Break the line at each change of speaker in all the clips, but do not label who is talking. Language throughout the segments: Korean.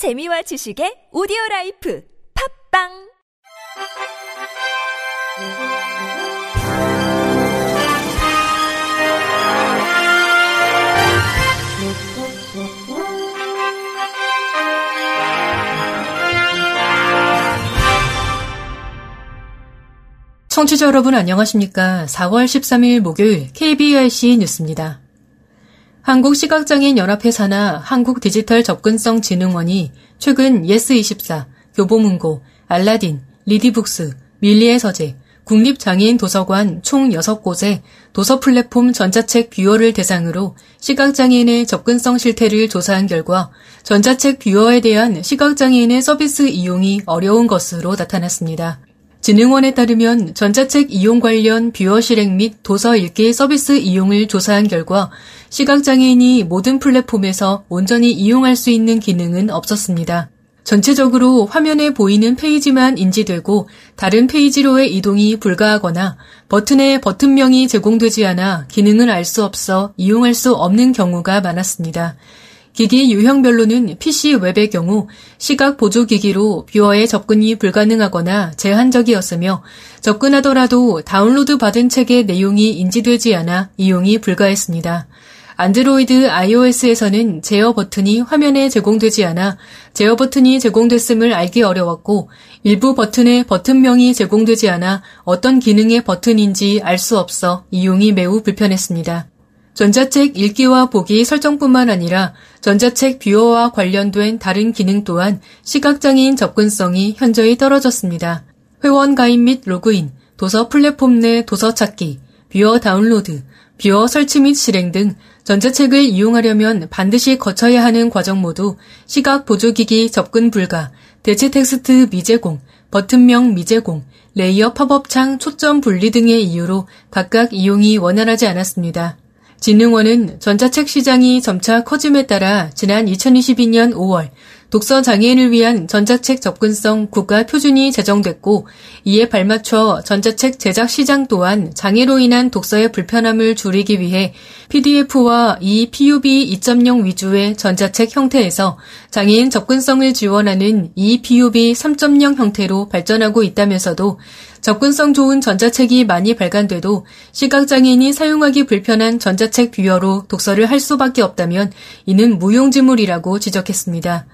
재미와 지식의 오디오 라이프 팝빵
청취자 여러분 안녕하십니까. 4월 13일 목요일 KBRC 뉴스입니다. 한국시각장애인연합회 산하 한국디지털접근성진흥원이 최근 예스24, 교보문고, 알라딘, 리디북스, 밀리의 서재, 국립장애인 도서관 총 6곳에 도서 플랫폼 전자책 뷰어를 대상으로 시각장애인의 접근성 실태를 조사한 결과 전자책 뷰어에 대한 시각장애인의 서비스 이용이 어려운 것으로 나타났습니다. 진흥원에 따르면 전자책 이용 관련 뷰어 실행 및 도서 읽기 서비스 이용을 조사한 결과 시각장애인이 모든 플랫폼에서 온전히 이용할 수 있는 기능은 없었습니다. 전체적으로 화면에 보이는 페이지만 인지되고 다른 페이지로의 이동이 불가하거나 버튼에 버튼명이 제공되지 않아 기능을 알 수 없어 이용할 수 없는 경우가 많았습니다. 기기 유형별로는 PC 웹의 경우 시각 보조 기기로 뷰어에 접근이 불가능하거나 제한적이었으며 접근하더라도 다운로드 받은 책의 내용이 인지되지 않아 이용이 불가했습니다. 안드로이드 iOS에서는 제어 버튼이 화면에 제공되지 않아 제어 버튼이 제공됐음을 알기 어려웠고 일부 버튼에 버튼명이 제공되지 않아 어떤 기능의 버튼인지 알 수 없어 이용이 매우 불편했습니다. 전자책 읽기와 보기 설정뿐만 아니라 전자책 뷰어와 관련된 다른 기능 또한 시각장애인 접근성이 현저히 떨어졌습니다. 회원 가입 및 로그인, 도서 플랫폼 내 도서 찾기, 뷰어 다운로드, 뷰어 설치 및 실행 등 전자책을 이용하려면 반드시 거쳐야 하는 과정 모두 시각 보조기기 접근 불가, 대체 텍스트 미제공, 버튼명 미제공, 레이어 팝업창 초점 분리 등의 이유로 각각 이용이 원활하지 않았습니다. 진흥원은 전자책 시장이 점차 커짐에 따라 지난 2022년 5월 독서 장애인을 위한 전자책 접근성 국가 표준이 제정됐고 이에 발맞춰 전자책 제작 시장 또한 장애로 인한 독서의 불편함을 줄이기 위해 PDF와 ePUB 2.0 위주의 전자책 형태에서 장애인 접근성을 지원하는 ePUB 3.0 형태로 발전하고 있다면서도 접근성 좋은 전자책이 많이 발간돼도 시각장애인이 사용하기 불편한 전자책 뷰어로 독서를 할 수밖에 없다면 이는 무용지물이라고 지적했습니다.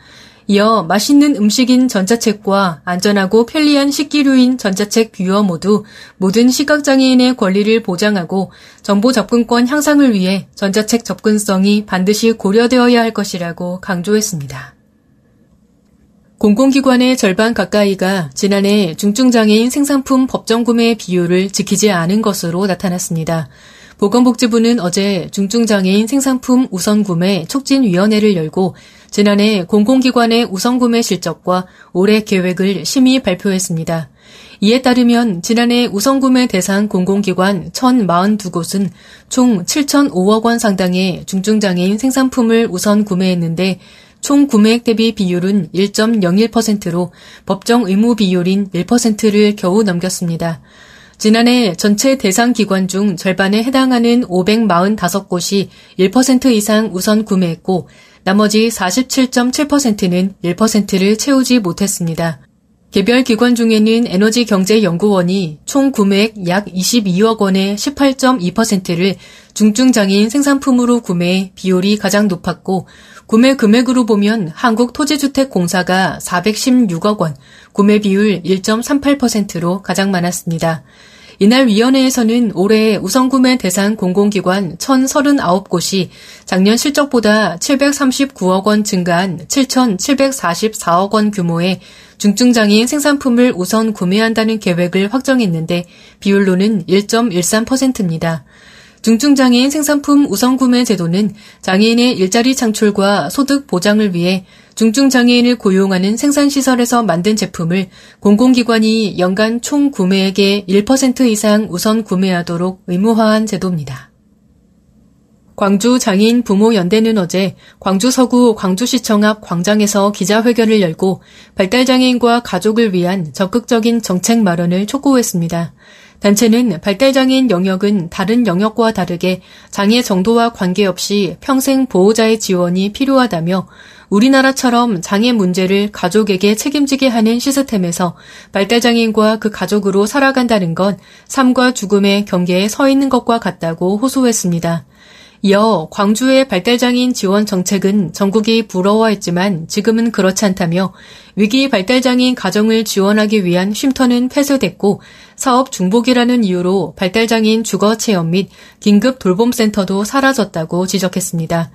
이어 맛있는 음식인 전자책과 안전하고 편리한 식기류인 전자책 뷰어 모두 모든 시각장애인의 권리를 보장하고 정보 접근권 향상을 위해 전자책 접근성이 반드시 고려되어야 할 것이라고 강조했습니다. 공공기관의 절반 가까이가 지난해 중증장애인 생산품 법정 구매 비율을 지키지 않은 것으로 나타났습니다. 보건복지부는 어제 중증장애인 생산품 우선구매 촉진위원회를 열고 지난해 공공기관의 우선구매 실적과 올해 계획을 심의 발표했습니다. 이에 따르면 지난해 우선구매 대상 공공기관 1,042곳은 총 7,005억 원 상당의 중증장애인 생산품을 우선 구매했는데 총 구매액 대비 비율은 1.01%로 법정 의무 비율인 1%를 겨우 넘겼습니다. 지난해 전체 대상 기관 중 절반에 해당하는 545곳이 1% 이상 우선 구매했고 나머지 47.7%는 1%를 채우지 못했습니다. 개별 기관 중에는 에너지경제연구원이 총 구매액 약 22억 원의 18.2%를 중증장애인 생산품으로 구매해 비율이 가장 높았고 구매 금액으로 보면 한국토지주택공사가 416억 원, 구매 비율 1.38%로 가장 많았습니다. 이날 위원회에서는 올해 우선구매 대상 공공기관 1,039곳이 작년 실적보다 739억 원 증가한 7,744억 원 규모의 중증장애인 생산품을 우선 구매한다는 계획을 확정했는데 비율로는 1.13%입니다. 중증장애인 생산품 우선구매 제도는 장애인의 일자리 창출과 소득 보장을 위해 중증장애인을 고용하는 생산시설에서 만든 제품을 공공기관이 연간 총 구매액의 1% 이상 우선 구매하도록 의무화한 제도입니다. 광주 장애인 부모 연대는 어제 광주 서구 광주시청 앞 광장에서 기자회견을 열고 발달장애인과 가족을 위한 적극적인 정책 마련을 촉구했습니다. 단체는 발달장애인 영역은 다른 영역과 다르게 장애 정도와 관계없이 평생 보호자의 지원이 필요하다며 우리나라처럼 장애 문제를 가족에게 책임지게 하는 시스템에서 발달장애인과 그 가족으로 살아간다는 건 삶과 죽음의 경계에 서 있는 것과 같다고 호소했습니다. 이어 광주의 발달장애인 지원 정책은 전국이 부러워했지만 지금은 그렇지 않다며 위기 발달장애인 가정을 지원하기 위한 쉼터는 폐쇄됐고 사업 중복이라는 이유로 발달장애인 주거 체험 및 긴급 돌봄센터도 사라졌다고 지적했습니다.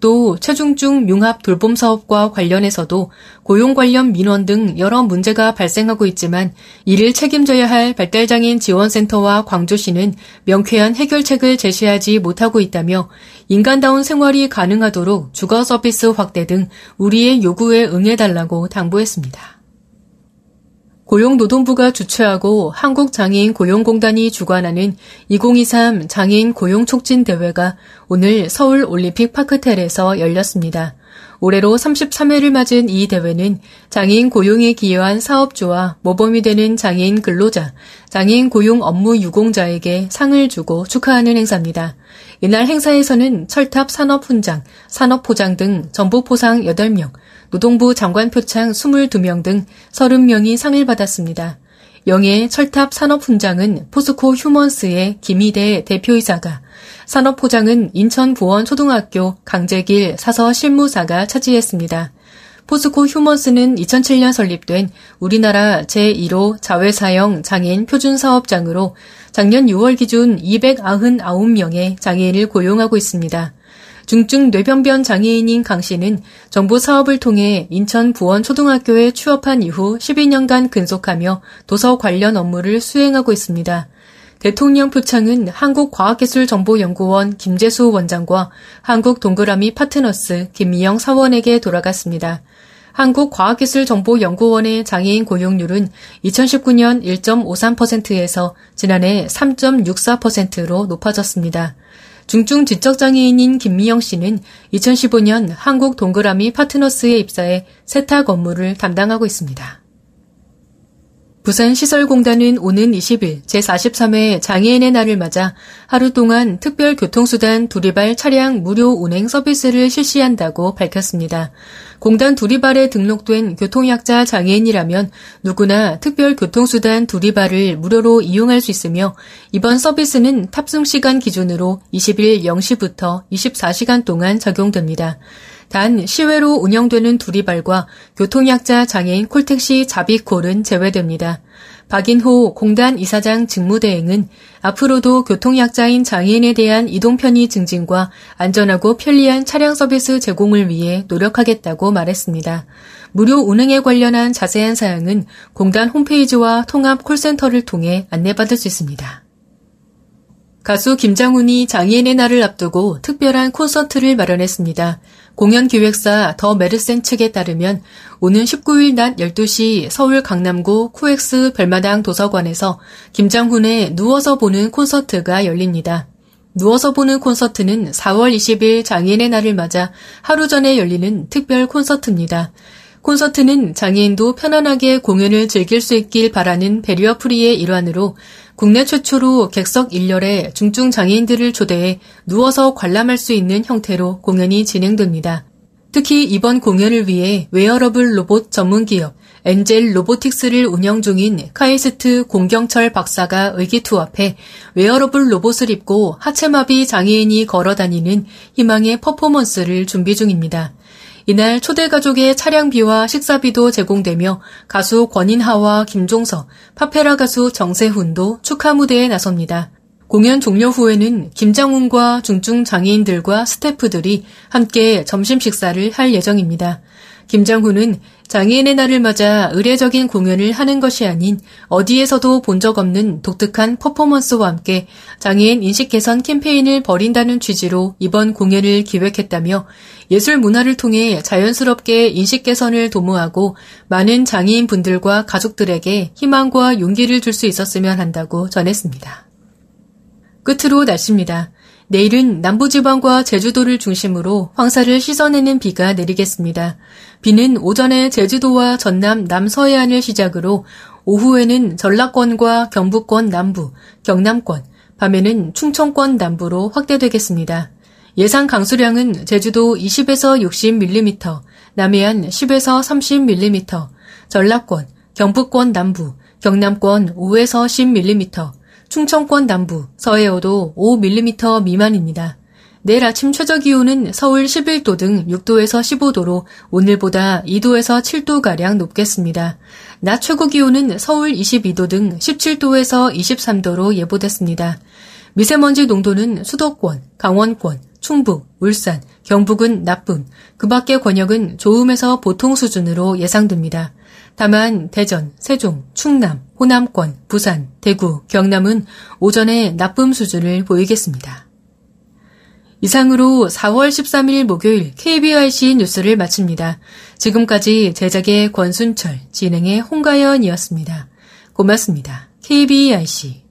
또 최중증 융합 돌봄 사업과 관련해서도 고용 관련 민원 등 여러 문제가 발생하고 있지만 이를 책임져야 할 발달장애인 지원센터와 광주시는 명쾌한 해결책을 제시하지 못하고 있다며 인간다운 생활이 가능하도록 주거 서비스 확대 등 우리의 요구에 응해달라고 당부했습니다. 고용노동부가 주최하고 한국장애인 고용공단이 주관하는 2023 장애인 고용촉진 대회가 오늘 서울 올림픽 파크텔에서 열렸습니다. 올해로 33회를 맞은 이 대회는 장애인 고용에 기여한 사업주와 모범이 되는 장애인 근로자, 장애인 고용 업무 유공자에게 상을 주고 축하하는 행사입니다. 이날 행사에서는 철탑 산업훈장, 산업포장 등 전북포상 8명, 노동부 장관 표창 22명 등 30명이 상을 받았습니다. 영예 철탑 산업훈장은 포스코 휴먼스의 김희대 대표이사가, 산업포장은 인천보원초등학교 강재길 사서 실무사가 차지했습니다. 포스코 휴먼스는 2007년 설립된 우리나라 제1호 자회사형 장애인 표준사업장으로 작년 6월 기준 299명의 장애인을 고용하고 있습니다. 중증 뇌병변 장애인인 강 씨는 정부 사업을 통해 인천 부원 초등학교에 취업한 이후 12년간 근속하며 도서 관련 업무를 수행하고 있습니다. 대통령 표창은 한국과학기술정보연구원 김재수 원장과 한국동그라미 파트너스 김미영 사원에게 돌아갔습니다. 한국과학기술정보연구원의 장애인 고용률은 2019년 1.53%에서 지난해 3.64%로 높아졌습니다. 중증 지적장애인인 김미영 씨는 2015년 한국 동그라미 파트너스에 입사해 세탁 업무를 담당하고 있습니다. 부산시설공단은 오는 20일 제43회 장애인의 날을 맞아 하루 동안 특별 교통수단 두리발 차량 무료 운행 서비스를 실시한다고 밝혔습니다. 공단 두리발에 등록된 교통약자 장애인이라면 누구나 특별 교통수단 두리발을 무료로 이용할 수 있으며 이번 서비스는 탑승 시간 기준으로 20일 0시부터 24시간 동안 적용됩니다. 단 시외로 운영되는 두리발과 교통약자 장애인 콜택시 자비콜은 제외됩니다. 박인호 공단 이사장 직무대행은 앞으로도 교통약자인 장애인에 대한 이동 편의 증진과 안전하고 편리한 차량 서비스 제공을 위해 노력하겠다고 말했습니다. 무료 운행에 관련한 자세한 사항은 공단 홈페이지와 통합 콜센터를 통해 안내받을 수 있습니다. 가수 김장훈이 장애인의 날을 앞두고 특별한 콘서트를 마련했습니다. 공연 기획사 더 메르센 측에 따르면 오는 19일 낮 12시 서울 강남구 코엑스 별마당 도서관에서 김장훈의 누워서 보는 콘서트가 열립니다. 누워서 보는 콘서트는 4월 20일 장애인의 날을 맞아 하루 전에 열리는 특별 콘서트입니다. 콘서트는 장애인도 편안하게 공연을 즐길 수 있길 바라는 배리어 프리의 일환으로 국내 최초로 객석 1열에 중증 장애인들을 초대해 누워서 관람할 수 있는 형태로 공연이 진행됩니다. 특히 이번 공연을 위해 웨어러블 로봇 전문 기업 엔젤 로보틱스를 운영 중인 카이스트 공경철 박사가 의기투합해 웨어러블 로봇을 입고 하체마비 장애인이 걸어 다니는 희망의 퍼포먼스를 준비 중입니다. 이날 초대 가족의 차량비와 식사비도 제공되며 가수 권인하와 김종석, 팝페라 가수 정세훈도 축하 무대에 나섭니다. 공연 종료 후에는 김장훈과 중증 장애인들과 스태프들이 함께 점심 식사를 할 예정입니다. 김장훈은 장애인의 날을 맞아 의례적인 공연을 하는 것이 아닌 어디에서도 본 적 없는 독특한 퍼포먼스와 함께 장애인 인식 개선 캠페인을 벌인다는 취지로 이번 공연을 기획했다며 예술 문화를 통해 자연스럽게 인식 개선을 도모하고 많은 장애인 분들과 가족들에게 희망과 용기를 줄 수 있었으면 한다고 전했습니다. 끝으로 날씨입니다. 내일은 남부지방과 제주도를 중심으로 황사를 씻어내는 비가 내리겠습니다. 비는 오전에 제주도와 전남 남서해안을 시작으로 오후에는 전라권과 경북권 남부, 경남권, 밤에는 충청권 남부로 확대되겠습니다. 예상 강수량은 제주도 20에서 60mm, 남해안 10에서 30mm, 전라권, 경북권 남부, 경남권 5에서 10mm, 충청권 남부, 서해오도 5mm 미만입니다. 내일 아침 최저 기온은 서울 11도 등 6도에서 15도로 오늘보다 2도에서 7도가량 높겠습니다. 낮 최고 기온은 서울 22도 등 17도에서 23도로 예보됐습니다. 미세먼지 농도는 수도권, 강원권, 충북, 울산, 경북은 나쁨, 그 밖의 권역은 좋음에서 보통 수준으로 예상됩니다. 다만 대전, 세종, 충남, 호남권, 부산, 대구, 경남은 오전에 나쁨 수준을 보이겠습니다. 이상으로 4월 13일 목요일 KBRC 뉴스를 마칩니다. 지금까지 제작의 권순철, 진행의 홍가연이었습니다. 고맙습니다. KBRC